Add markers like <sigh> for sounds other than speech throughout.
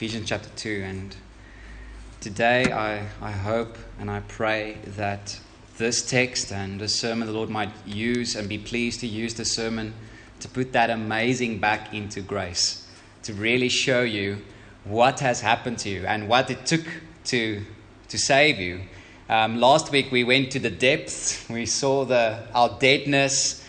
Ephesians chapter 2. And today I, I hope and I pray that this text and this sermon the Lord might use and be pleased to use the sermon to put that amazing back into grace, to really show you what has happened to you and what it took to, to save you. Um, last week we went to the depths, we saw the, our deadness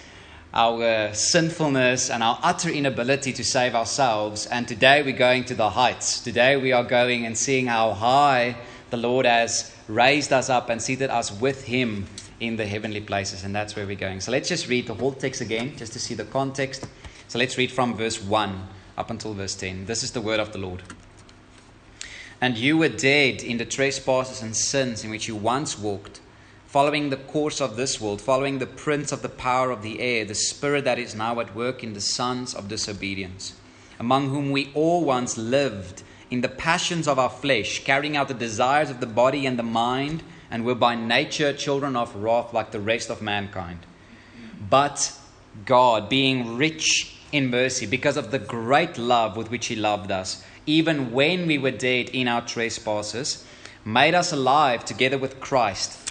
our sinfulness and our utter inability to save ourselves. And today we're going to the heights. Today we are going and seeing how high the Lord has raised us up and seated us with Him in the heavenly places. And that's where we're going. So let's just read the whole text again, just to see the context. So let's read from verse 1 up until verse 10. This is the word of the Lord. And you were dead in the trespasses and sins in which you once walked following the course of this world, following the prince of the power of the air, the spirit that is now at work in the sons of disobedience, among whom we all once lived in the passions of our flesh, carrying out the desires of the body and the mind, and were by nature children of wrath like the rest of mankind. But God, being rich in mercy, because of the great love with which He loved us, even when we were dead in our trespasses, made us alive together with Christ.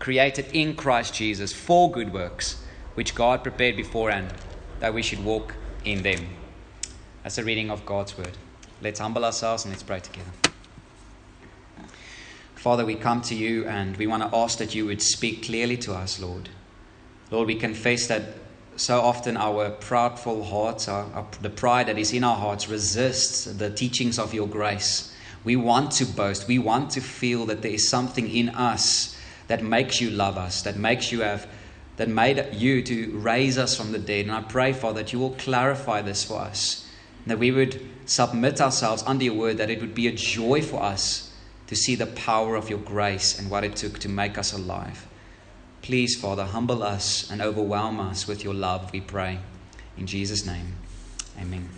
created in Christ Jesus for good works, which God prepared beforehand that we should walk in them. That's a reading of God's word. Let's humble ourselves and let's pray together. Father, we come to you and we want to ask that you would speak clearly to us, Lord. Lord, we confess that so often our proudful hearts, our, our, the pride that is in our hearts, resists the teachings of your grace. We want to boast. We want to feel that there is something in us that makes you love us, that makes you have, that made you to raise us from the dead. And I pray, Father, that you will clarify this for us, that we would submit ourselves under your word, that it would be a joy for us to see the power of your grace and what it took to make us alive. Please, Father, humble us and overwhelm us with your love, we pray. In Jesus' name, amen.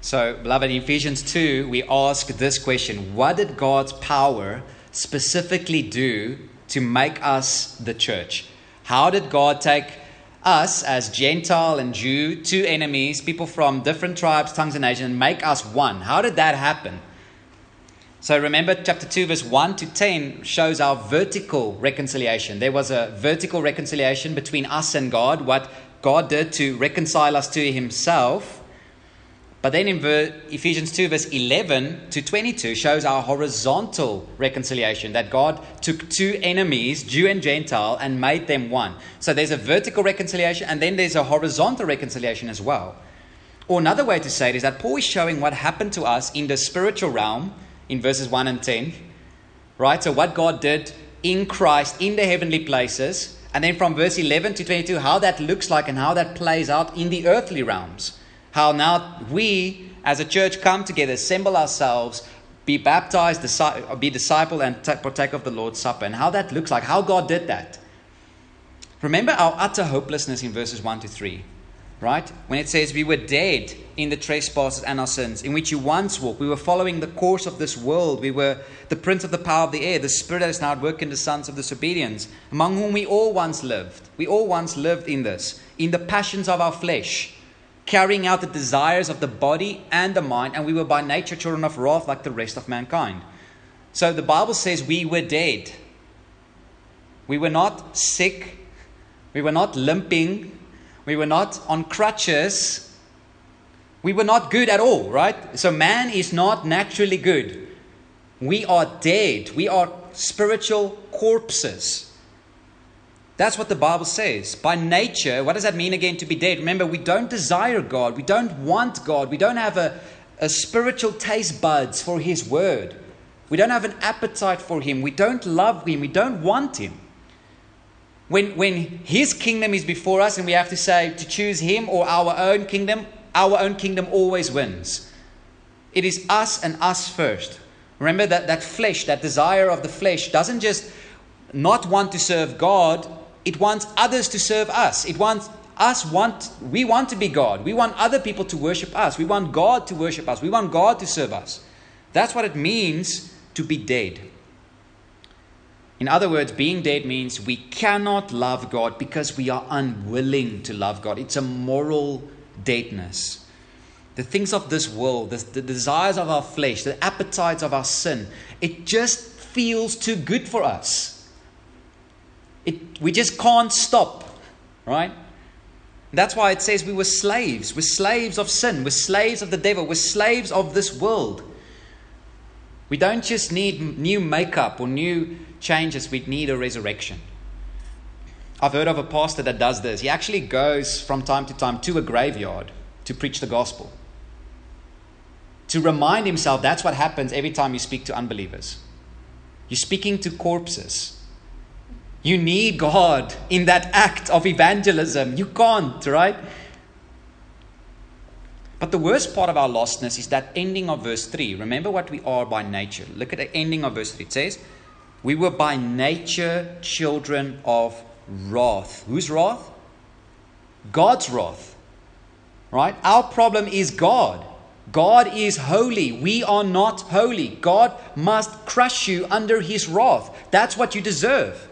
So, beloved, in Ephesians 2, we ask this question What did God's power specifically do to make us the church? How did God take us as Gentile and Jew, two enemies, people from different tribes, tongues, and nations, and make us one? How did that happen? So remember, chapter 2, verse 1 to 10 shows our vertical reconciliation. There was a vertical reconciliation between us and God, what God did to reconcile us to Himself. But then in Ephesians 2, verse 11 to 22, shows our horizontal reconciliation that God took two enemies, Jew and Gentile, and made them one. So there's a vertical reconciliation, and then there's a horizontal reconciliation as well. Or another way to say it is that Paul is showing what happened to us in the spiritual realm in verses 1 and 10. Right? So what God did in Christ in the heavenly places. And then from verse 11 to 22, how that looks like and how that plays out in the earthly realms how now we as a church come together, assemble ourselves, be baptized, be disciple, and partake of the Lord's Supper, and how that looks like, how God did that. Remember our utter hopelessness in verses 1 to 3, right? When it says, We were dead in the trespasses and our sins, in which you once walked. We were following the course of this world. We were the prince of the power of the air, the spirit that is now at work in the sons of disobedience, among whom we all once lived. We all once lived in this, in the passions of our flesh carrying out the desires of the body and the mind, and we were by nature children of wrath like the rest of mankind. So the Bible says we were dead. We were not sick. We were not limping. We were not on crutches. We were not good at all, right? So man is not naturally good. We are dead. We are spiritual corpses. That's what the Bible says. By nature, what does that mean again to be dead? Remember, we don't desire God. We don't want God. We don't have a, a spiritual taste buds for His Word. We don't have an appetite for Him. We don't love Him. We don't want Him. When, when His kingdom is before us and we have to say to choose Him or our own kingdom, our own kingdom always wins. It is us and us first. Remember that, that flesh, that desire of the flesh, doesn't just not want to serve God, it wants others to serve us. It wants us want we want to be God. We want other people to worship us. We want God to worship us. We want God to serve us. That's what it means to be dead. In other words, being dead means we cannot love God because we are unwilling to love God. It's a moral deadness. The things of this world, the, the, desires of our flesh, the appetites of our sin, it just feels too good for us. It, we just can't stop, right? That's why it says we were slaves. We're slaves of sin. We're slaves of the devil. We're slaves of this world. We don't just need new makeup or new changes, we need a resurrection. I've heard of a pastor that does this. He actually goes from time to time to a graveyard to preach the gospel. To remind himself that's what happens every time you speak to unbelievers. You're speaking to corpses. You need God in that act of evangelism. You can't, right? But the worst part of our lostness is that ending of verse 3. Remember what we are by nature. Look at the ending of verse 3. It says, We were by nature children of wrath. Whose wrath? God's wrath. Right? Our problem is God. God is holy. We are not holy. God must crush you under his wrath. That's what you deserve.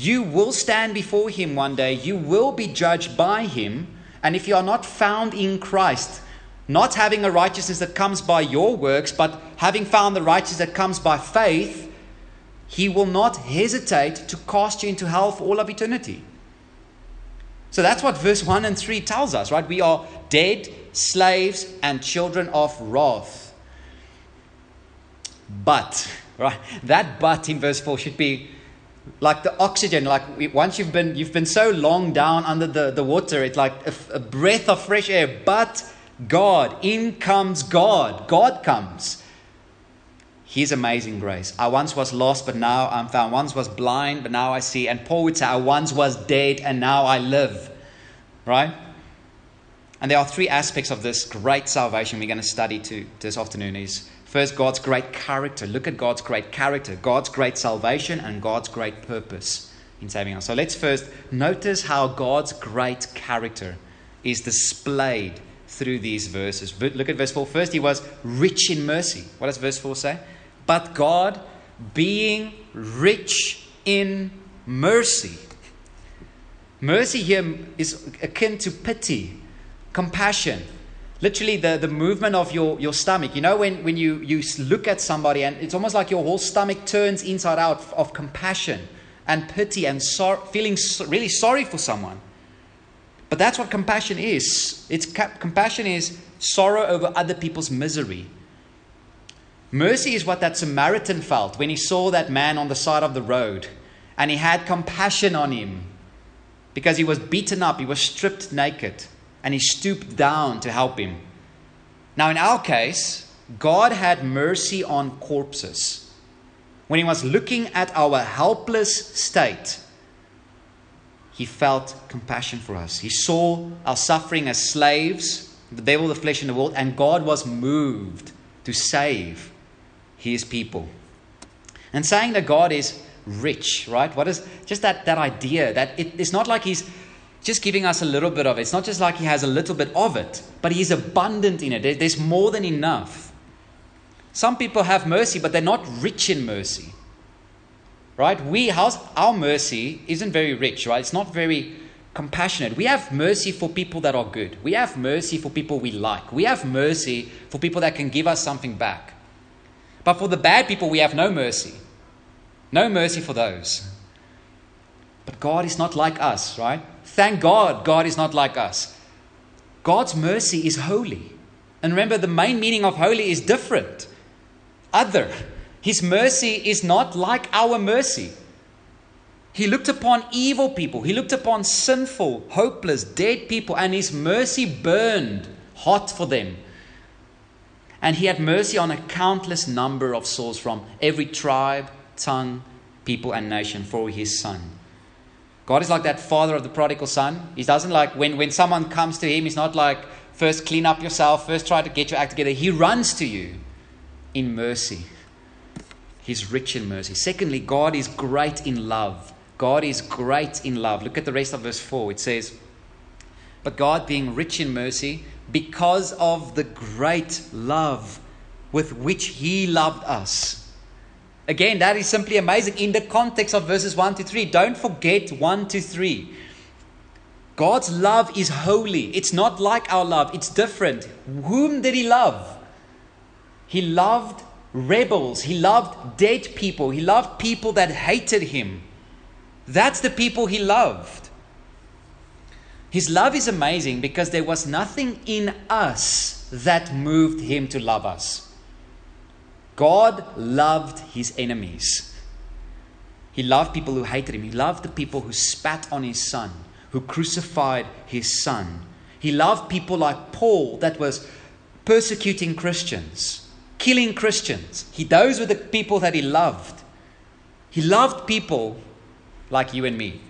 You will stand before him one day. You will be judged by him. And if you are not found in Christ, not having a righteousness that comes by your works, but having found the righteousness that comes by faith, he will not hesitate to cast you into hell for all of eternity. So that's what verse 1 and 3 tells us, right? We are dead, slaves, and children of wrath. But, right? That but in verse 4 should be like the oxygen like once you've been you've been so long down under the, the water it's like a, a breath of fresh air. But god in comes god. God comes. His amazing grace. I once was lost but now i'm found. Once was blind but now i see. And paul would say i once was dead and now i live. Right? And there are three aspects of this great salvation we're going to study to, this afternoon is First, God's great character. Look at God's great character, God's great salvation, and God's great purpose in saving us. So let's first notice how God's great character is displayed through these verses. Look at verse 4. First, he was rich in mercy. What does verse 4 say? But God, being rich in mercy. Mercy here is akin to pity, compassion literally the, the movement of your, your stomach. You know, when, when you, you look at somebody and it's almost like your whole stomach turns inside out of compassion and pity and sor- feeling so, really sorry for someone. But that's what compassion is. It's compassion is sorrow over other people's misery. Mercy is what that Samaritan felt when he saw that man on the side of the road and he had compassion on him because he was beaten up, he was stripped naked and he stooped down to help him. Now, in our case, God had mercy on corpses. When he was looking at our helpless state, he felt compassion for us. He saw our suffering as slaves, the devil, the flesh, and the world, and God was moved to save his people. And saying that God is rich, right? What is just that, that idea that it, it's not like he's just giving us a little bit of it. It's not just like He has a little bit of it, but He's abundant in it. There's more than enough. Some people have mercy, but they're not rich in mercy. Right? We, our mercy isn't very rich, right? It's not very compassionate. We have mercy for people that are good. We have mercy for people we like. We have mercy for people that can give us something back. But for the bad people, we have no mercy. No mercy for those. But God is not like us, right? Thank God, God is not like us. God's mercy is holy. And remember, the main meaning of holy is different, other. His mercy is not like our mercy. He looked upon evil people, he looked upon sinful, hopeless, dead people, and his mercy burned hot for them. And he had mercy on a countless number of souls from every tribe, tongue, people, and nation for his son. God is like that father of the prodigal son. He doesn't like, when, when someone comes to him, he's not like, first clean up yourself, first try to get your act together. He runs to you in mercy. He's rich in mercy. Secondly, God is great in love. God is great in love. Look at the rest of verse 4. It says, But God, being rich in mercy, because of the great love with which He loved us. Again, that is simply amazing in the context of verses 1 to 3. Don't forget 1 to 3. God's love is holy. It's not like our love, it's different. Whom did He love? He loved rebels. He loved dead people. He loved people that hated him. That's the people he loved. His love is amazing because there was nothing in us that moved him to love us. God loved his enemies. He loved people who hated him. He loved the people who spat on his son, who crucified his son. He loved people like Paul that was persecuting Christians killing Christians. He, those were the people that he loved. He loved people like you and me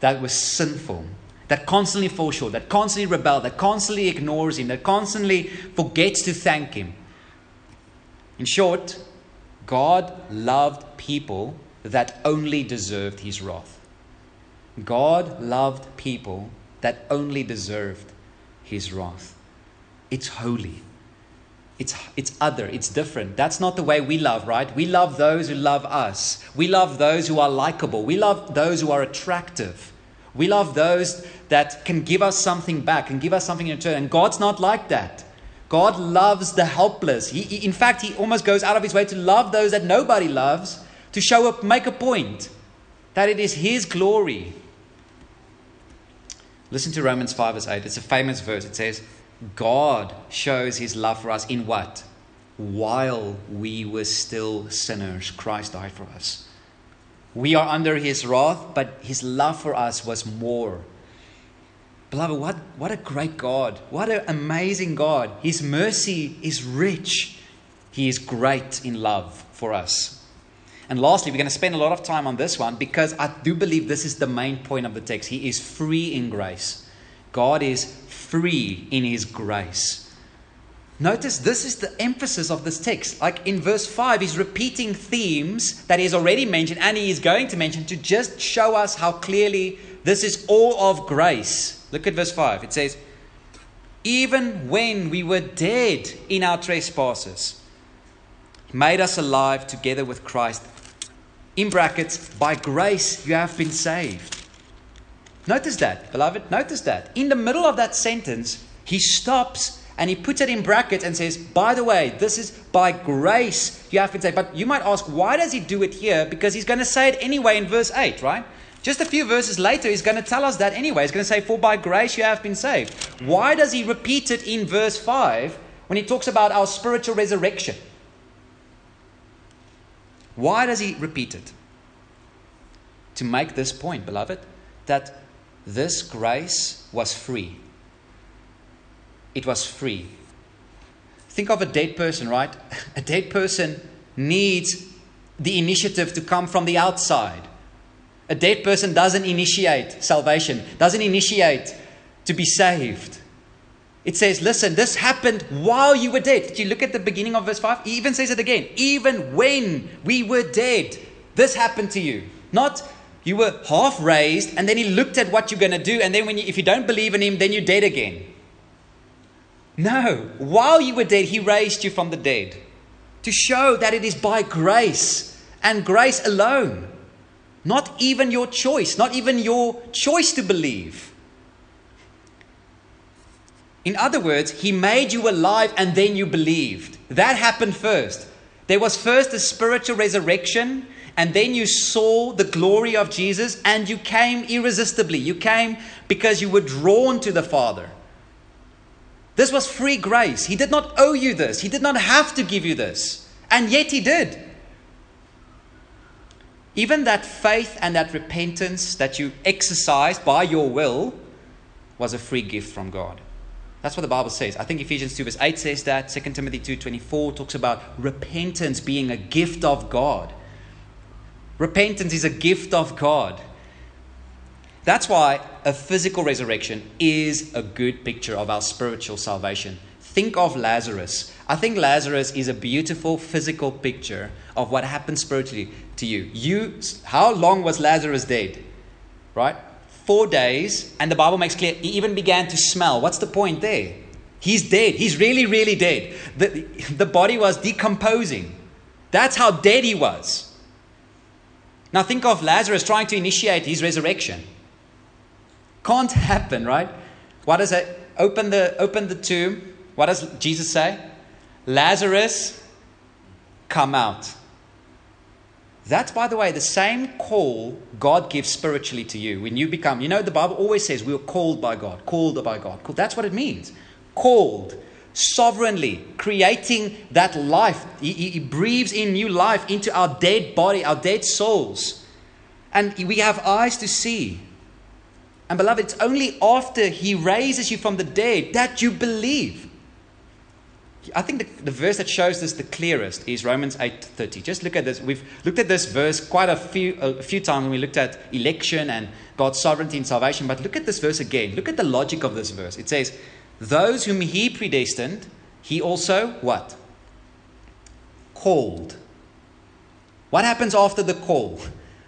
that was sinful, that constantly fall short, that constantly rebel, that constantly ignores him, that constantly forgets to thank him. In short, God loved people that only deserved his wrath. God loved people that only deserved his wrath. It's holy. It's, it's other, it's different. That's not the way we love, right? We love those who love us. We love those who are likable. We love those who are attractive. We love those that can give us something back and give us something in return. And God's not like that. God loves the helpless. He, he, in fact, He almost goes out of His way to love those that nobody loves, to show up, make a point that it is His glory. Listen to Romans 5 verse 8. It's a famous verse. It says, God shows his love for us in what? While we were still sinners, Christ died for us. We are under his wrath, but his love for us was more. Beloved, what, what a great God. What an amazing God. His mercy is rich. He is great in love for us. And lastly, we're going to spend a lot of time on this one because I do believe this is the main point of the text. He is free in grace. God is free in his grace. Notice this is the emphasis of this text. Like in verse 5, he's repeating themes that he's already mentioned and he is going to mention to just show us how clearly this is all of grace. Look at verse 5. It says, Even when we were dead in our trespasses, he made us alive together with Christ. In brackets, by grace you have been saved. Notice that, beloved. Notice that. In the middle of that sentence, he stops and he puts it in brackets and says, By the way, this is by grace you have been saved. But you might ask, why does he do it here? Because he's going to say it anyway in verse 8, right? Just a few verses later, he's going to tell us that anyway. He's going to say, For by grace you have been saved. Why does he repeat it in verse 5 when he talks about our spiritual resurrection? Why does he repeat it? To make this point, beloved, that this grace was free. It was free. Think of a dead person, right? <laughs> A dead person needs the initiative to come from the outside. A dead person doesn't initiate salvation, doesn't initiate to be saved. It says, listen, this happened while you were dead. Did you look at the beginning of verse 5? He even says it again. Even when we were dead, this happened to you. Not you were half raised, and then he looked at what you're going to do, and then when you, if you don't believe in him, then you're dead again. No, while you were dead, he raised you from the dead to show that it is by grace and grace alone. Not even your choice, not even your choice to believe. In other words, he made you alive and then you believed. That happened first. There was first a spiritual resurrection and then you saw the glory of Jesus and you came irresistibly. You came because you were drawn to the Father. This was free grace. He did not owe you this, He did not have to give you this. And yet He did. Even that faith and that repentance that you exercised by your will was a free gift from God. That's what the Bible says. I think Ephesians 2 verse 8 says that. 2 Timothy 2.24 talks about repentance being a gift of God. Repentance is a gift of God. That's why a physical resurrection is a good picture of our spiritual salvation. Think of Lazarus. I think Lazarus is a beautiful physical picture of what happens spiritually to you. You how long was Lazarus dead? Right? 4 days and the Bible makes clear he even began to smell. What's the point there? He's dead. He's really really dead. The the body was decomposing. That's how dead he was. Now think of Lazarus trying to initiate his resurrection. Can't happen, right? What does it? Open the open the tomb what does Jesus say? Lazarus, come out. That's, by the way, the same call God gives spiritually to you when you become. You know, the Bible always says we are called by God, called by God. That's what it means. Called, sovereignly, creating that life. He, he breathes in new life into our dead body, our dead souls. And we have eyes to see. And beloved, it's only after He raises you from the dead that you believe. I think the, the, verse that shows this the clearest is Romans 8:30. Just look at this. We've looked at this verse quite a few a few times when we looked at election and God's sovereignty and salvation, but look at this verse again. Look at the logic of this verse. It says, "Those whom he predestined, he also what? Called." What happens after the call?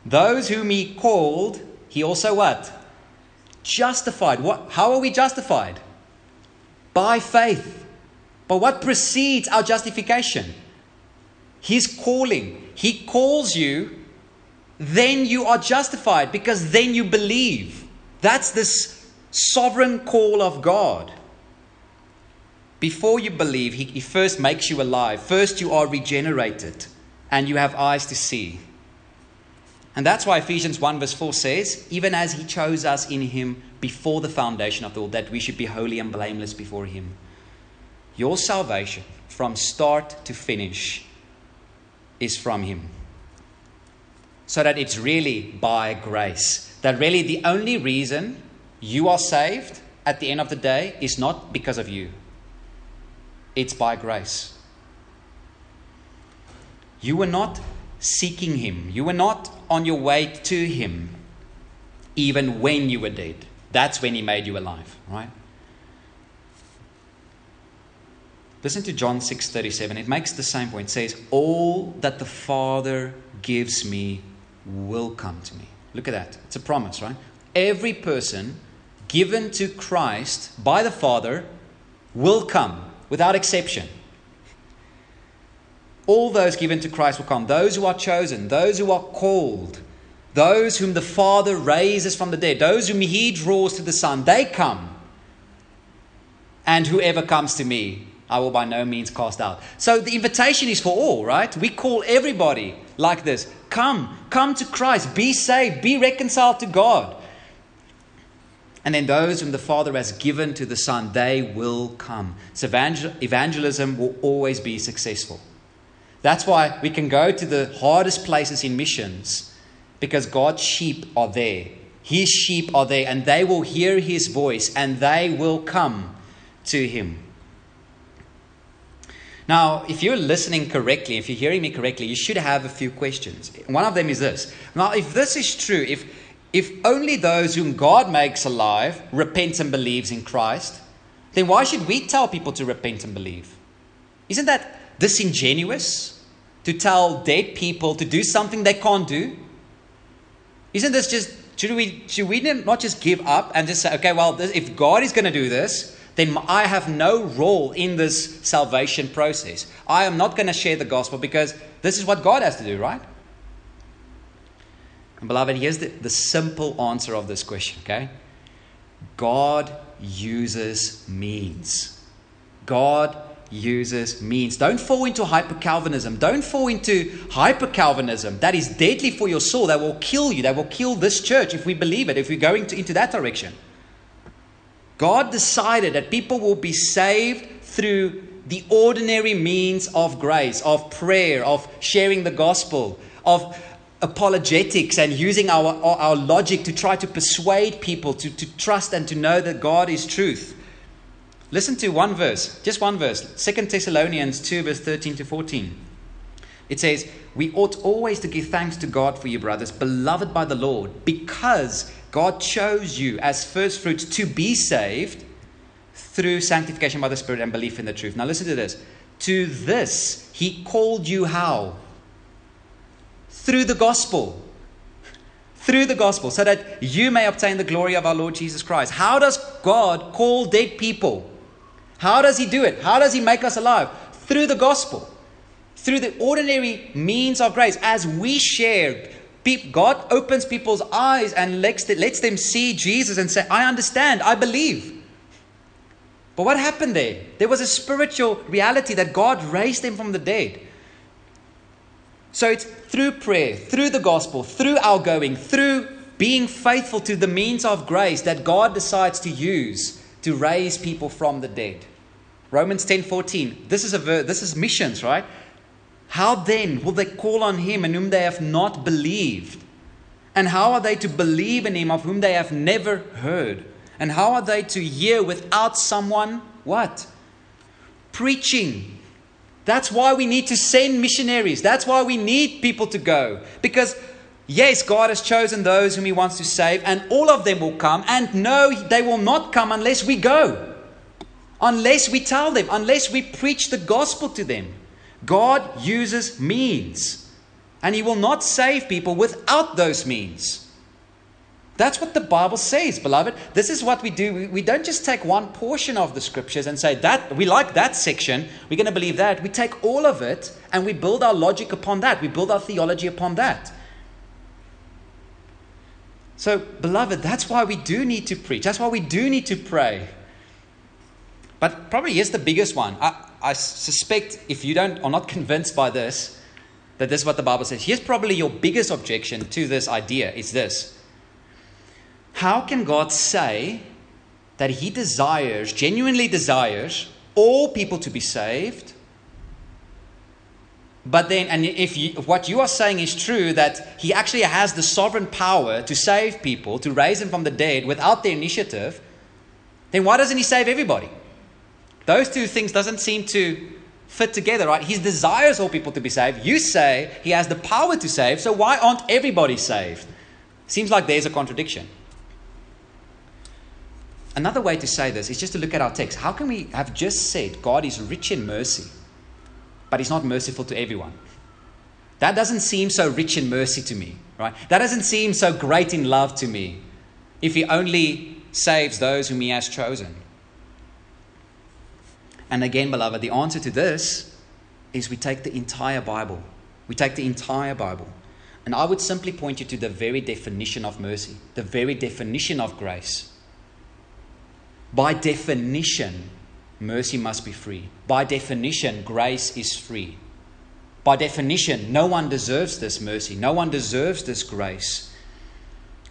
Those whom he called, he also what? Justified. What how are we justified? By faith. But what precedes our justification? His calling. He calls you, then you are justified because then you believe. That's this sovereign call of God. Before you believe, he, he first makes you alive. First, you are regenerated and you have eyes to see. And that's why Ephesians 1 verse 4 says, even as he chose us in him before the foundation of the world, that we should be holy and blameless before him. Your salvation from start to finish is from Him. So that it's really by grace. That really the only reason you are saved at the end of the day is not because of you, it's by grace. You were not seeking Him, you were not on your way to Him, even when you were dead. That's when He made you alive, right? Listen to John 6:37. It makes the same point. It says, "All that the Father gives me will come to me." Look at that. It's a promise, right? Every person given to Christ by the Father will come without exception. All those given to Christ will come. Those who are chosen, those who are called, those whom the Father raises from the dead, those whom He draws to the Son, they come. And whoever comes to me, I will by no means cast out. So the invitation is for all, right? We call everybody like this come, come to Christ, be saved, be reconciled to God. And then those whom the Father has given to the Son, they will come. So evangelism will always be successful. That's why we can go to the hardest places in missions because God's sheep are there. His sheep are there, and they will hear His voice and they will come to Him. Now, if you're listening correctly, if you're hearing me correctly, you should have a few questions. One of them is this. Now, if this is true, if, if only those whom God makes alive repent and believes in Christ, then why should we tell people to repent and believe? Isn't that disingenuous to tell dead people to do something they can't do? Isn't this just, should we, should we not just give up and just say, okay, well, if God is going to do this, then I have no role in this salvation process. I am not going to share the gospel because this is what God has to do, right? And beloved, here's the, the simple answer of this question, okay? God uses means. God uses means. Don't fall into hyper Calvinism. Don't fall into hyper Calvinism. That is deadly for your soul. That will kill you. That will kill this church if we believe it, if we're going to, into that direction. God decided that people will be saved through the ordinary means of grace, of prayer, of sharing the gospel, of apologetics and using our, our logic to try to persuade people to, to trust and to know that God is truth. Listen to one verse, just one verse, 2 Thessalonians 2, verse 13 to 14. It says, We ought always to give thanks to God for you, brothers, beloved by the Lord, because God chose you as first fruits to be saved through sanctification by the Spirit and belief in the truth. Now, listen to this. To this, He called you how? Through the gospel. Through the gospel, so that you may obtain the glory of our Lord Jesus Christ. How does God call dead people? How does He do it? How does He make us alive? Through the gospel. Through the ordinary means of grace. As we share God opens people's eyes and lets them see Jesus and say, I understand, I believe. But what happened there? There was a spiritual reality that God raised them from the dead. So it's through prayer, through the gospel, through our going, through being faithful to the means of grace that God decides to use to raise people from the dead. Romans 10:14. This is a ver- this is missions, right? How then will they call on him in whom they have not believed? And how are they to believe in him of whom they have never heard? And how are they to hear without someone what? Preaching. That's why we need to send missionaries. That's why we need people to go. Because, yes, God has chosen those whom He wants to save, and all of them will come. And no, they will not come unless we go, unless we tell them, unless we preach the gospel to them. God uses means, and He will not save people without those means. That's what the Bible says, beloved. This is what we do. We don't just take one portion of the scriptures and say that we like that section, we're going to believe that. We take all of it and we build our logic upon that. We build our theology upon that. So, beloved, that's why we do need to preach. That's why we do need to pray. But probably here's the biggest one. I, I suspect if you don't are not convinced by this, that this is what the Bible says. Here's probably your biggest objection to this idea is this. How can God say that He desires, genuinely desires, all people to be saved? But then, and if, you, if what you are saying is true, that He actually has the sovereign power to save people, to raise them from the dead without their initiative, then why doesn't He save everybody? Those two things doesn't seem to fit together, right? He desires all people to be saved. You say he has the power to save, so why aren't everybody saved? Seems like there's a contradiction. Another way to say this is just to look at our text. How can we have just said God is rich in mercy, but he's not merciful to everyone? That doesn't seem so rich in mercy to me, right? That doesn't seem so great in love to me if he only saves those whom he has chosen. And again, beloved, the answer to this is we take the entire Bible. We take the entire Bible. And I would simply point you to the very definition of mercy, the very definition of grace. By definition, mercy must be free. By definition, grace is free. By definition, no one deserves this mercy, no one deserves this grace.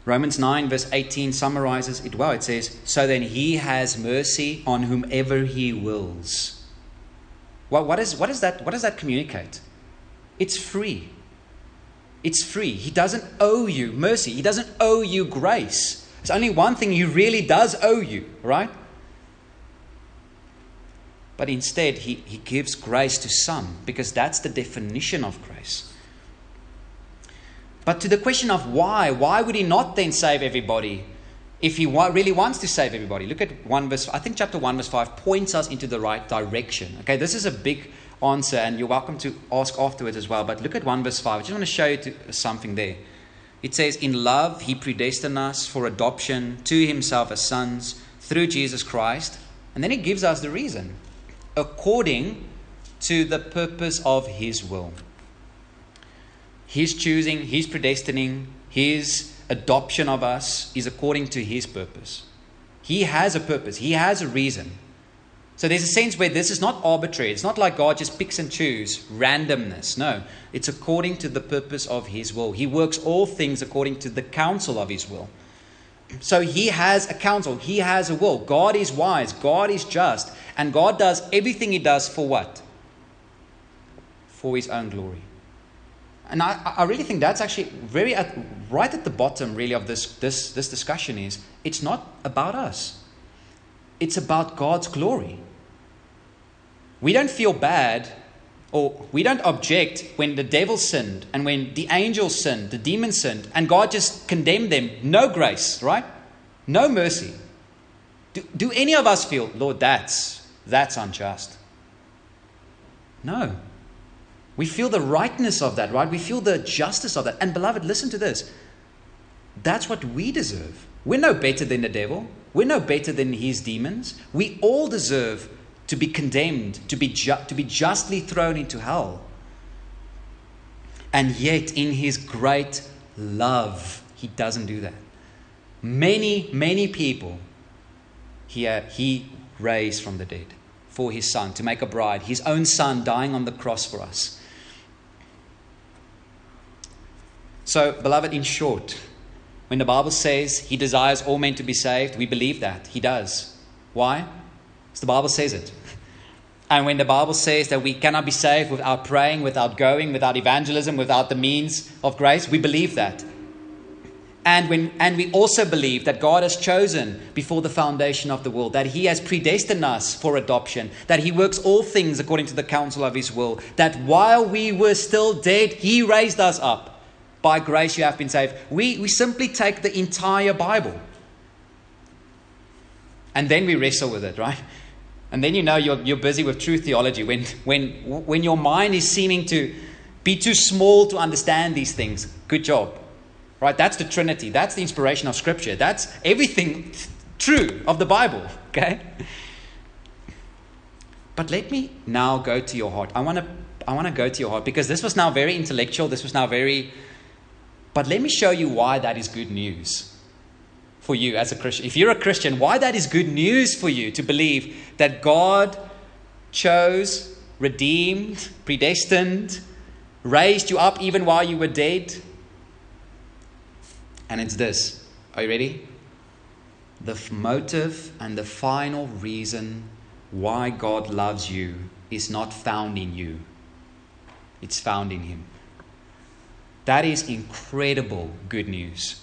Romans 9, verse 18 summarizes it well. It says, So then he has mercy on whomever he wills. What, what, is, what, is that, what does that communicate? It's free. It's free. He doesn't owe you mercy, he doesn't owe you grace. There's only one thing he really does owe you, right? But instead, he, he gives grace to some because that's the definition of grace. But to the question of why, why would he not then save everybody if he really wants to save everybody? Look at 1 verse, I think chapter 1 verse 5 points us into the right direction. Okay, this is a big answer and you're welcome to ask afterwards as well. But look at 1 verse 5. I just want to show you to, something there. It says, In love, he predestined us for adoption to himself as sons through Jesus Christ. And then he gives us the reason according to the purpose of his will. His choosing, His predestining, His adoption of us is according to His purpose. He has a purpose, He has a reason. So there's a sense where this is not arbitrary. It's not like God just picks and chooses randomness. No, it's according to the purpose of His will. He works all things according to the counsel of His will. So He has a counsel, He has a will. God is wise, God is just, and God does everything He does for what? For His own glory. And I, I really think that's actually very at, right at the bottom, really, of this, this, this discussion is it's not about us. It's about God's glory. We don't feel bad or we don't object when the devil sinned and when the angels sinned, the demons sinned, and God just condemned them. No grace, right? No mercy. Do, do any of us feel, Lord, that's, that's unjust? No. We feel the rightness of that, right? We feel the justice of that. And beloved, listen to this. That's what we deserve. We're no better than the devil. We're no better than his demons. We all deserve to be condemned, to be, ju- to be justly thrown into hell. And yet, in his great love, he doesn't do that. Many, many people he, uh, he raised from the dead for his son to make a bride, his own son dying on the cross for us. So, beloved, in short, when the Bible says he desires all men to be saved, we believe that. He does. Why? Because the Bible says it. <laughs> And when the Bible says that we cannot be saved without praying, without going, without evangelism, without the means of grace, we believe that. And, when, and we also believe that God has chosen before the foundation of the world, that He has predestined us for adoption, that He works all things according to the counsel of His will, that while we were still dead, He raised us up. By grace you have been saved. We, we simply take the entire Bible and then we wrestle with it, right? And then you know you're, you're busy with true theology when, when, when your mind is seeming to be too small to understand these things. Good job. Right? That's the Trinity. That's the inspiration of Scripture. That's everything true of the Bible. <laughs> Okay? But let me now go to your heart. I want to I want to go to your heart because this was now very intellectual. This was now very but let me show you why that is good news for you as a Christian. If you're a Christian, why that is good news for you to believe that God chose, redeemed, predestined, raised you up even while you were dead. And it's this. Are you ready? The f- motive and the final reason why God loves you is not found in you, it's found in Him. That is incredible good news.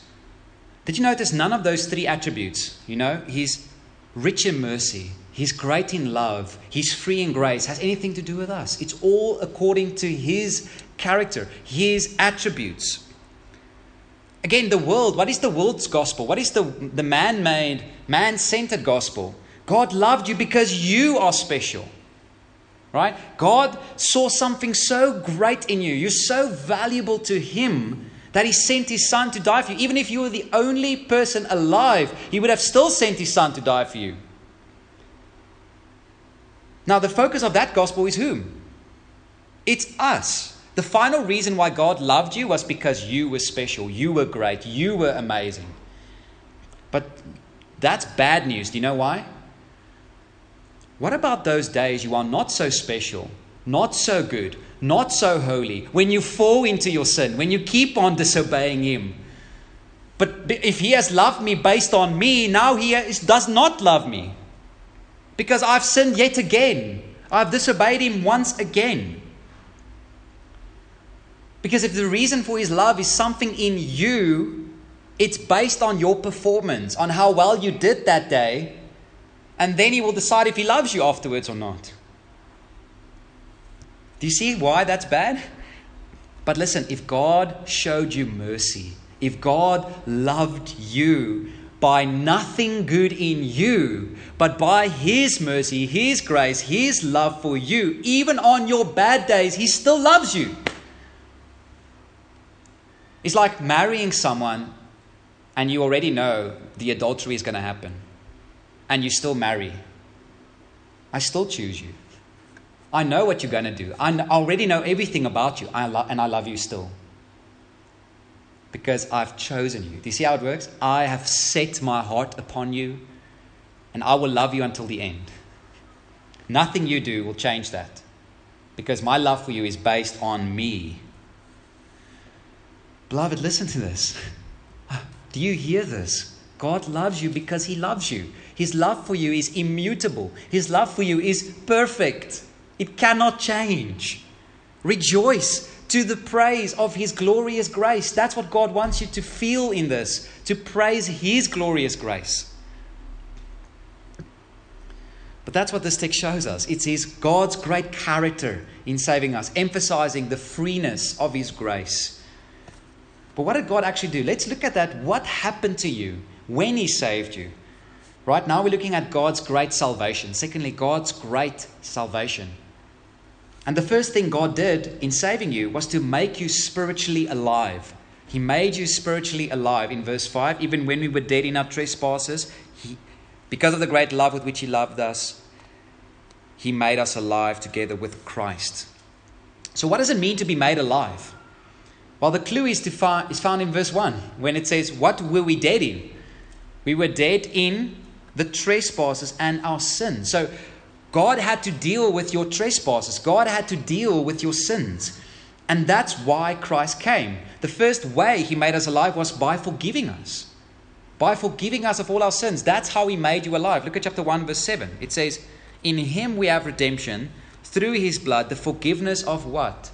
Did you notice none of those three attributes? You know, He's rich in mercy, He's great in love, He's free in grace, has anything to do with us. It's all according to His character, His attributes. Again, the world, what is the world's gospel? What is the, the man made, man centered gospel? God loved you because you are special. Right? God saw something so great in you. You're so valuable to Him that He sent His Son to die for you. Even if you were the only person alive, He would have still sent His Son to die for you. Now, the focus of that gospel is whom? It's us. The final reason why God loved you was because you were special, you were great, you were amazing. But that's bad news. Do you know why? What about those days you are not so special, not so good, not so holy, when you fall into your sin, when you keep on disobeying Him? But if He has loved me based on me, now He does not love me. Because I've sinned yet again. I've disobeyed Him once again. Because if the reason for His love is something in you, it's based on your performance, on how well you did that day, and then He will decide if He loves you afterwards or not. Do you see why that's bad? But listen, if God showed you mercy, if God loved you by nothing good in you, but by His mercy, His grace, His love for you, even on your bad days, He still loves you. It's like marrying someone and you already know the adultery is going to happen, and you still marry. I still choose you. I know what you're going to do. I already know everything about you, I and I love you still. Because I've chosen you. Do you see how it works? I have set my heart upon you, and I will love you until the end. Nothing you do will change that. Because my love for you is based on me Beloved, listen to this. <laughs> Do you hear this? God loves you because He loves you. His love for you is immutable, His love for you is perfect. It cannot change. Rejoice to the praise of His glorious grace. That's what God wants you to feel in this, to praise His glorious grace. But that's what this text shows us. It's his God's great character in saving us, emphasizing the freeness of his grace. But what did God actually do? Let's look at that. What happened to you when he saved you? Right now, we're looking at God's great salvation. Secondly, God's great salvation. And the first thing God did in saving you was to make you spiritually alive. He made you spiritually alive in verse 5. Even when we were dead in our trespasses, he, because of the great love with which He loved us, He made us alive together with Christ. So, what does it mean to be made alive? Well, the clue is, find, is found in verse 1 when it says, What were we dead in? We were dead in the trespasses and our sins. So, God had to deal with your trespasses, God had to deal with your sins. And that's why Christ came. The first way He made us alive was by forgiving us. By forgiving us of all our sins. That's how He made you alive. Look at chapter 1, verse 7. It says, In Him we have redemption through His blood, the forgiveness of what?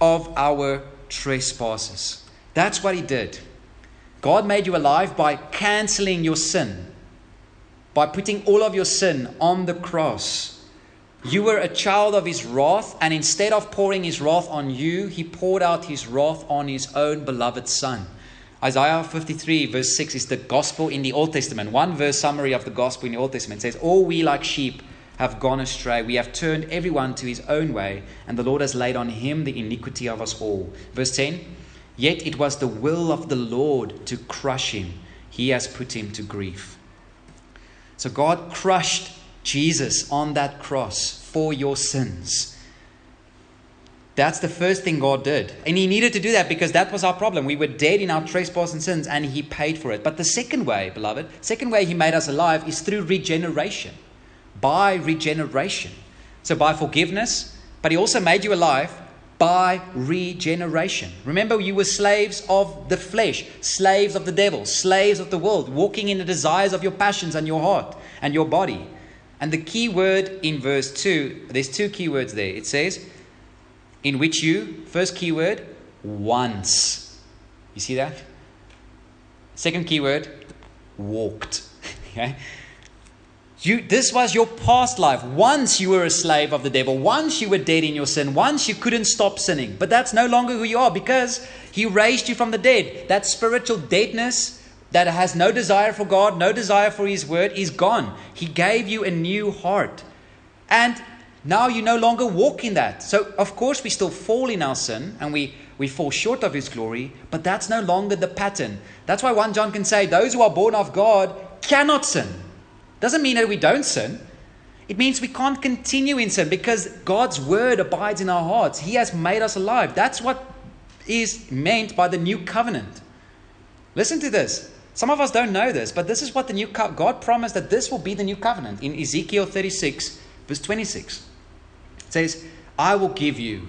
Of our trespasses. That's what He did. God made you alive by canceling your sin, by putting all of your sin on the cross. You were a child of his wrath, and instead of pouring his wrath on you, he poured out his wrath on his own beloved Son. Isaiah 53, verse 6 is the gospel in the Old Testament. One verse summary of the gospel in the Old Testament says, All we like sheep have gone astray. We have turned everyone to his own way, and the Lord has laid on him the iniquity of us all. Verse 10 Yet it was the will of the Lord to crush him, he has put him to grief. So God crushed Jesus on that cross for your sins. That's the first thing God did. And He needed to do that because that was our problem. We were dead in our trespasses and sins, and He paid for it. But the second way, beloved, second way He made us alive is through regeneration. By regeneration. So by forgiveness, but He also made you alive by regeneration. Remember, you were slaves of the flesh, slaves of the devil, slaves of the world, walking in the desires of your passions and your heart and your body. And the key word in verse 2, there's two key words there. It says, in which you, first key word, once. You see that? Second key word, walked. <laughs> okay? You, this was your past life. Once you were a slave of the devil. Once you were dead in your sin. Once you couldn't stop sinning. But that's no longer who you are because he raised you from the dead. That spiritual deadness that has no desire for God, no desire for His word, is gone. He gave you a new heart. And now you no longer walk in that. So, of course, we still fall in our sin and we, we fall short of His glory, but that's no longer the pattern. That's why 1 John can say, Those who are born of God cannot sin. Doesn't mean that we don't sin. It means we can't continue in sin because God's word abides in our hearts. He has made us alive. That's what is meant by the new covenant. Listen to this. Some of us don't know this, but this is what the new co- God promised that this will be the new covenant in Ezekiel 36, verse 26. It says, I will give you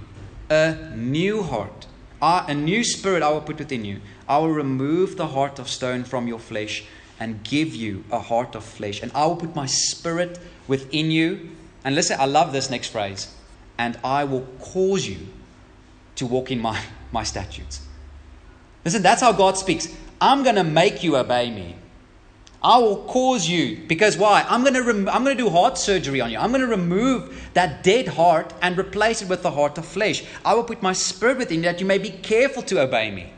a new heart, ah, a new spirit I will put within you. I will remove the heart of stone from your flesh and give you a heart of flesh. And I will put my spirit within you. And listen, I love this next phrase. And I will cause you to walk in my, <laughs> my statutes. Listen, that's how God speaks. I'm going to make you obey me. I will cause you because why? I'm going to rem- I'm going to do heart surgery on you. I'm going to remove that dead heart and replace it with the heart of flesh. I will put my spirit within you that you may be careful to obey me.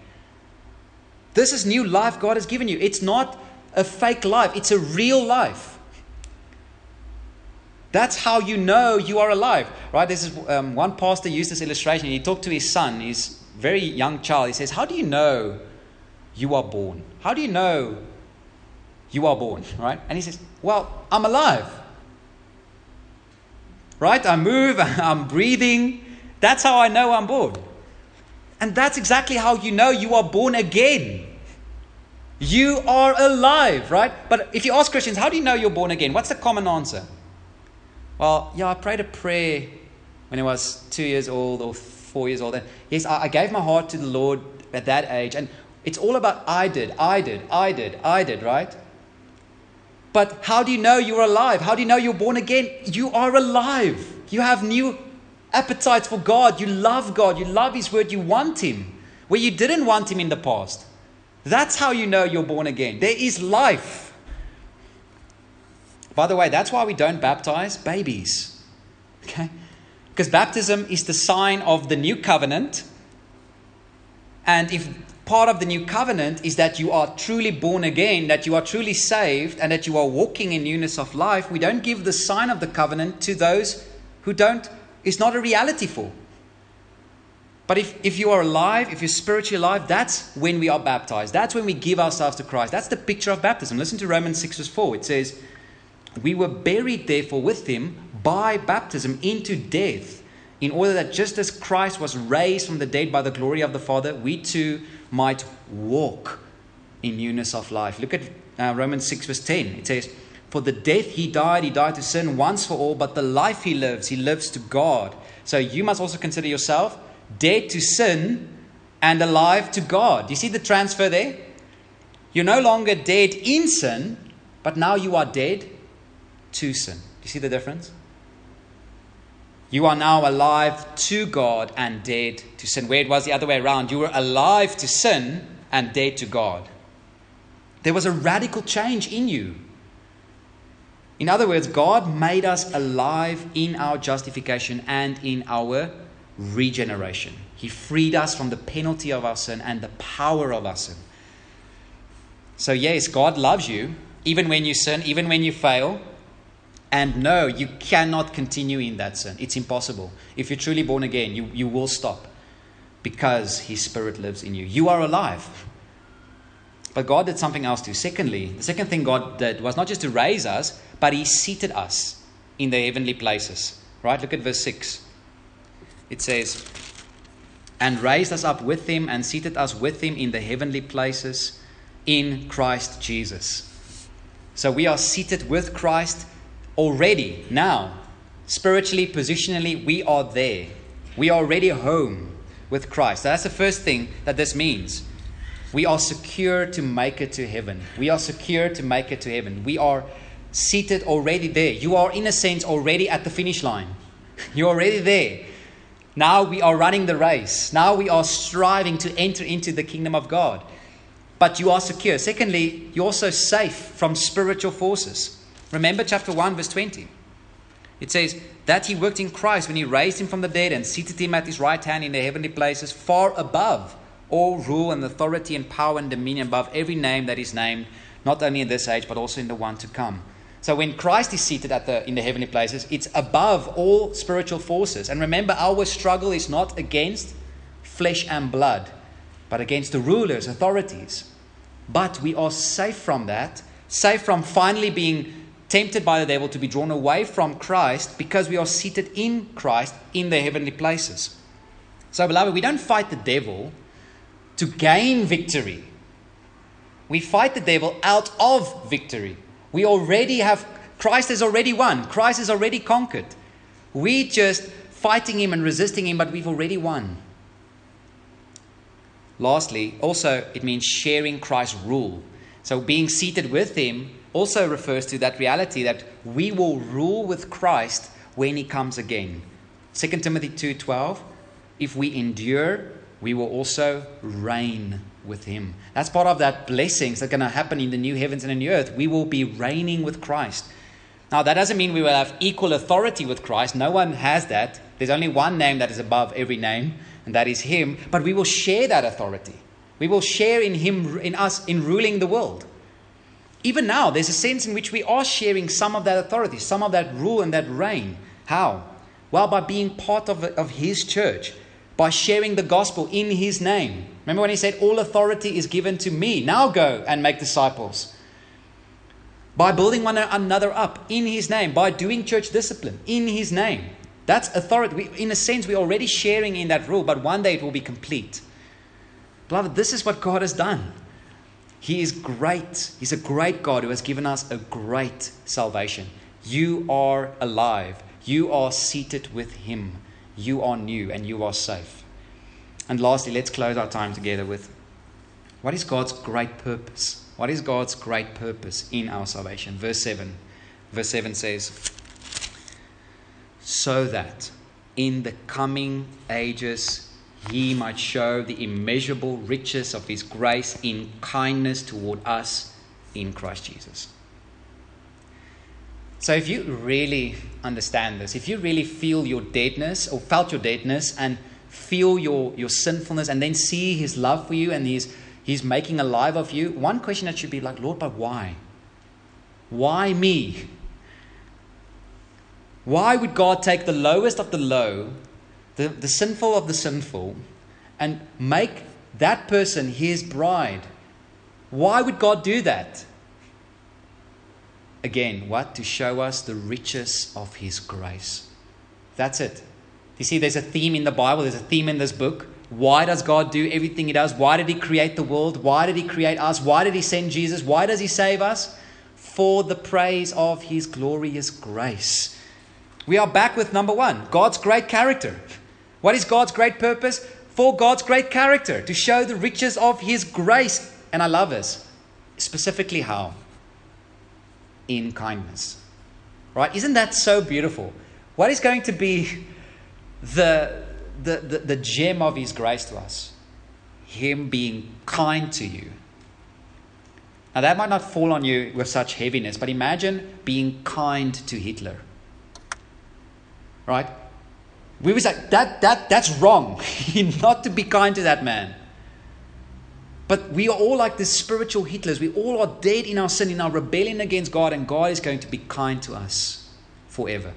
This is new life God has given you. It's not a fake life, it's a real life. That's how you know you are alive, right? This is um, one pastor used this illustration. He talked to his son, his very young child. He says, "How do you know you are born. How do you know you are born? <laughs> Right? And he says, Well, I'm alive. Right? I move, <laughs> I'm breathing. That's how I know I'm born. And that's exactly how you know you are born again. You are alive, right? But if you ask Christians, how do you know you're born again? What's the common answer? Well, yeah, I prayed a prayer when I was two years old or four years old. And yes, I gave my heart to the Lord at that age. And it's all about I did, I did, I did, I did, right? But how do you know you're alive? How do you know you're born again? You are alive. You have new appetites for God. You love God. You love His Word. You want Him where you didn't want Him in the past. That's how you know you're born again. There is life. By the way, that's why we don't baptize babies. Okay? Because baptism is the sign of the new covenant. And if part of the new covenant is that you are truly born again, that you are truly saved, and that you are walking in newness of life, we don't give the sign of the covenant to those who don't, it's not a reality for. But if, if you are alive, if you're spiritually alive, that's when we are baptized. That's when we give ourselves to Christ. That's the picture of baptism. Listen to Romans 6, verse 4. It says, We were buried, therefore, with him by baptism into death, in order that just as Christ was raised from the dead by the glory of the Father, we too might walk in newness of life. Look at uh, Romans 6, verse 10. It says, For the death he died, he died to sin once for all, but the life he lives, he lives to God. So you must also consider yourself dead to sin and alive to God. You see the transfer there? You're no longer dead in sin, but now you are dead to sin. You see the difference? You are now alive to God and dead to sin. Where it was the other way around, you were alive to sin and dead to God. There was a radical change in you. In other words, God made us alive in our justification and in our regeneration. He freed us from the penalty of our sin and the power of our sin. So, yes, God loves you, even when you sin, even when you fail. And no, you cannot continue in that sin. It's impossible. If you're truly born again, you, you will stop because His Spirit lives in you. You are alive. But God did something else too. Secondly, the second thing God did was not just to raise us, but He seated us in the heavenly places. Right? Look at verse 6. It says, And raised us up with Him and seated us with Him in the heavenly places in Christ Jesus. So we are seated with Christ already, now. Spiritually, positionally, we are there. We are already home with Christ. So that's the first thing that this means. We are secure to make it to heaven. We are secure to make it to heaven. We are seated already there. You are, in a sense, already at the finish line. <laughs> You're already there. Now we are running the race. Now we are striving to enter into the kingdom of God. But you are secure. Secondly, you're also safe from spiritual forces. Remember chapter 1, verse 20. It says, That he worked in Christ when he raised him from the dead and seated him at his right hand in the heavenly places, far above all rule and authority and power and dominion, above every name that is named, not only in this age, but also in the one to come. So when Christ is seated at the, in the heavenly places, it's above all spiritual forces. And remember, our struggle is not against flesh and blood, but against the rulers, authorities. But we are safe from that, safe from finally being tempted by the devil to be drawn away from Christ because we are seated in Christ in the heavenly places. So, beloved, we don't fight the devil to gain victory. We fight the devil out of victory. We already have, Christ has already won. Christ has already conquered. We just fighting him and resisting him, but we've already won. Lastly, also, it means sharing Christ's rule. So being seated with him also refers to that reality that we will rule with Christ when he comes again. 2 Timothy 2:12 If we endure, we will also reign with him. That's part of that blessings that's going to happen in the new heavens and in the earth. We will be reigning with Christ. Now, that doesn't mean we will have equal authority with Christ. No one has that. There's only one name that is above every name, and that is Him. But we will share that authority. We will share in Him, in us, in ruling the world. Even now, there's a sense in which we are sharing some of that authority, some of that rule and that reign. How? Well, by being part of, of His church, by sharing the gospel in His name. Remember when He said, All authority is given to me. Now go and make disciples by building one another up in His name, by doing church discipline in His name. That's authority. We, in a sense, we're already sharing in that rule, but one day it will be complete. Beloved, this is what God has done. He is great. He's a great God who has given us a great salvation. You are alive. You are seated with Him. You are new and you are safe. And lastly, let's close our time together with what is God's great purpose? What is God's great purpose in our salvation? Verse 7. Verse 7 says, So that in the coming ages he might show the immeasurable riches of his grace in kindness toward us in Christ Jesus. So if you really understand this, if you really feel your deadness or felt your deadness and feel your, your sinfulness and then see his love for you and he's, he's making alive of you, one question that should be like, Lord, but why? Why me? Why would God take the lowest of the low, the, the sinful of the sinful, and make that person his bride? Why would God do that? Again, what? To show us the riches of his grace. That's it. You see, there's a theme in the Bible, there's a theme in this book. Why does God do everything He does? Why did He create the world? Why did He create us? Why did He send Jesus? Why does He save us? For the praise of His glorious grace. We are back with number one God's great character. What is God's great purpose? For God's great character, to show the riches of His grace. And I love this. Specifically, how? In kindness. Right? Isn't that so beautiful? What is going to be the, the, the, the gem of His grace to us. Him being kind to you. Now, that might not fall on you with such heaviness, but imagine being kind to Hitler. Right? We was like, that, that, that's wrong. <laughs> not to be kind to that man. But we are all like the spiritual Hitlers. We all are dead in our sin, in our rebellion against God, and God is going to be kind to us forever.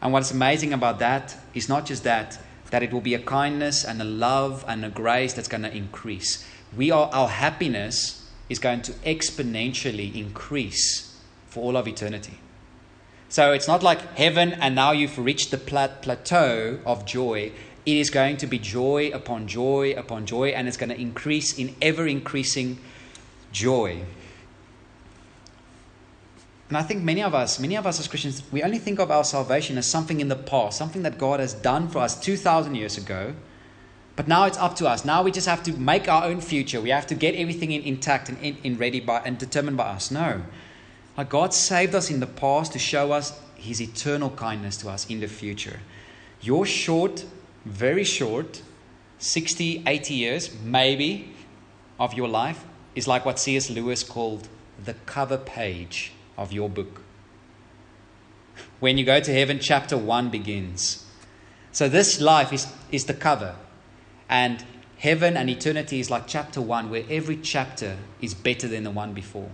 And what's amazing about that is not just that, that it will be a kindness and a love and a grace that's going to increase. We are, our happiness is going to exponentially increase for all of eternity. So it's not like heaven and now you've reached the plateau of joy. It is going to be joy upon joy upon joy, and it's going to increase in ever increasing joy. And I think many of us, many of us as Christians, we only think of our salvation as something in the past, something that God has done for us 2,000 years ago. But now it's up to us. Now we just have to make our own future. We have to get everything in, intact and in, in ready by, and determined by us. No. Like God saved us in the past to show us his eternal kindness to us in the future. Your short, very short, 60, 80 years, maybe, of your life is like what C.S. Lewis called the cover page of your book. When you go to heaven, chapter 1 begins. So this life is, is the cover. And heaven and eternity is like chapter 1, where every chapter is better than the one before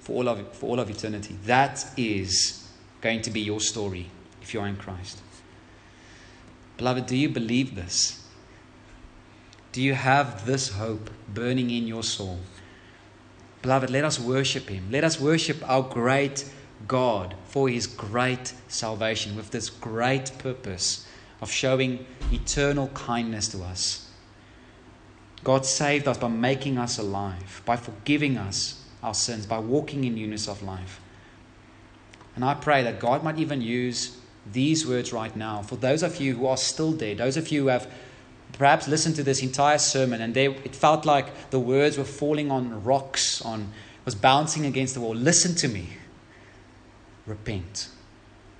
for all of, for all of eternity. That is going to be your story if you are in Christ. Beloved, do you believe this? Do you have this hope burning in your soul? Beloved, let us worship Him. Let us worship our great God for His great salvation with this great purpose of showing eternal kindness to us. God saved us by making us alive, by forgiving us our sins, by walking in newness of life. And I pray that God might even use these words right now for those of you who are still dead, those of you who have perhaps listened to this entire sermon and they, it felt like the words were falling on rocks, on was bouncing against the wall. Listen to me. Repent.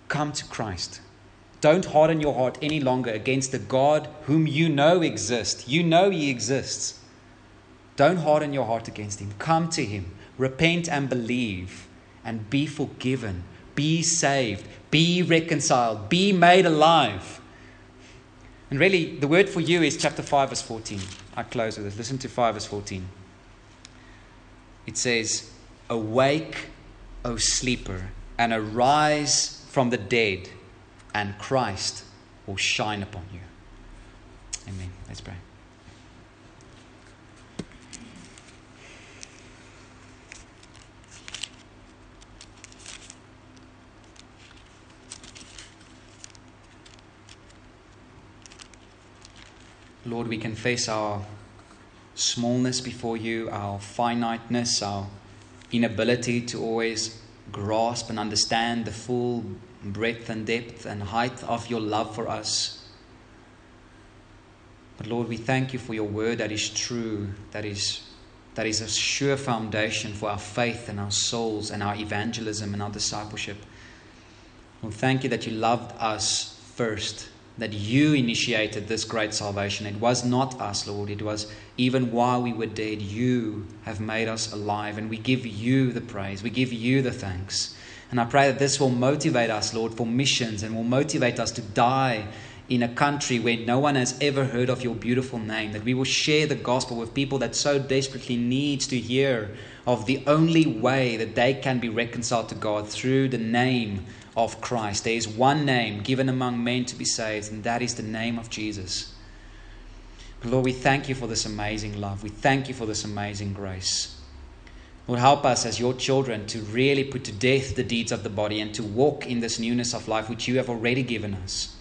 Come to Christ. Don't harden your heart any longer against the God whom you know exists. You know He exists. Don't harden your heart against Him. Come to Him. Repent and believe and be forgiven. Be saved. Be reconciled. Be made alive. And really, the word for you is chapter 5, verse 14. I close with this. Listen to 5, verse 14. It says, Awake, O sleeper, and arise from the dead, and Christ will shine upon you. Amen. Let's pray. Lord, we confess our smallness before you, our finiteness, our inability to always grasp and understand the full breadth and depth and height of your love for us. But Lord, we thank you for your word that is true, that is, that is a sure foundation for our faith and our souls and our evangelism and our discipleship. Lord, thank you that you loved us first that you initiated this great salvation. It was not us, Lord. It was even while we were dead, you have made us alive. And we give you the praise. We give you the thanks. And I pray that this will motivate us, Lord, for missions and will motivate us to die in a country where no one has ever heard of your beautiful name. That we will share the gospel with people that so desperately needs to hear of the only way that they can be reconciled to God through the name of Christ. There is one name given among men to be saved, and that is the name of Jesus. Lord, we thank you for this amazing love. We thank you for this amazing grace. Lord, help us as your children to really put to death the deeds of the body and to walk in this newness of life which you have already given us.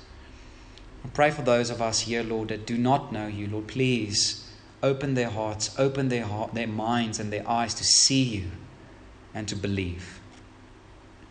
I pray for those of us here, Lord, that do not know you. Lord, please open their hearts, open their, heart, their minds and their eyes to see you and to believe.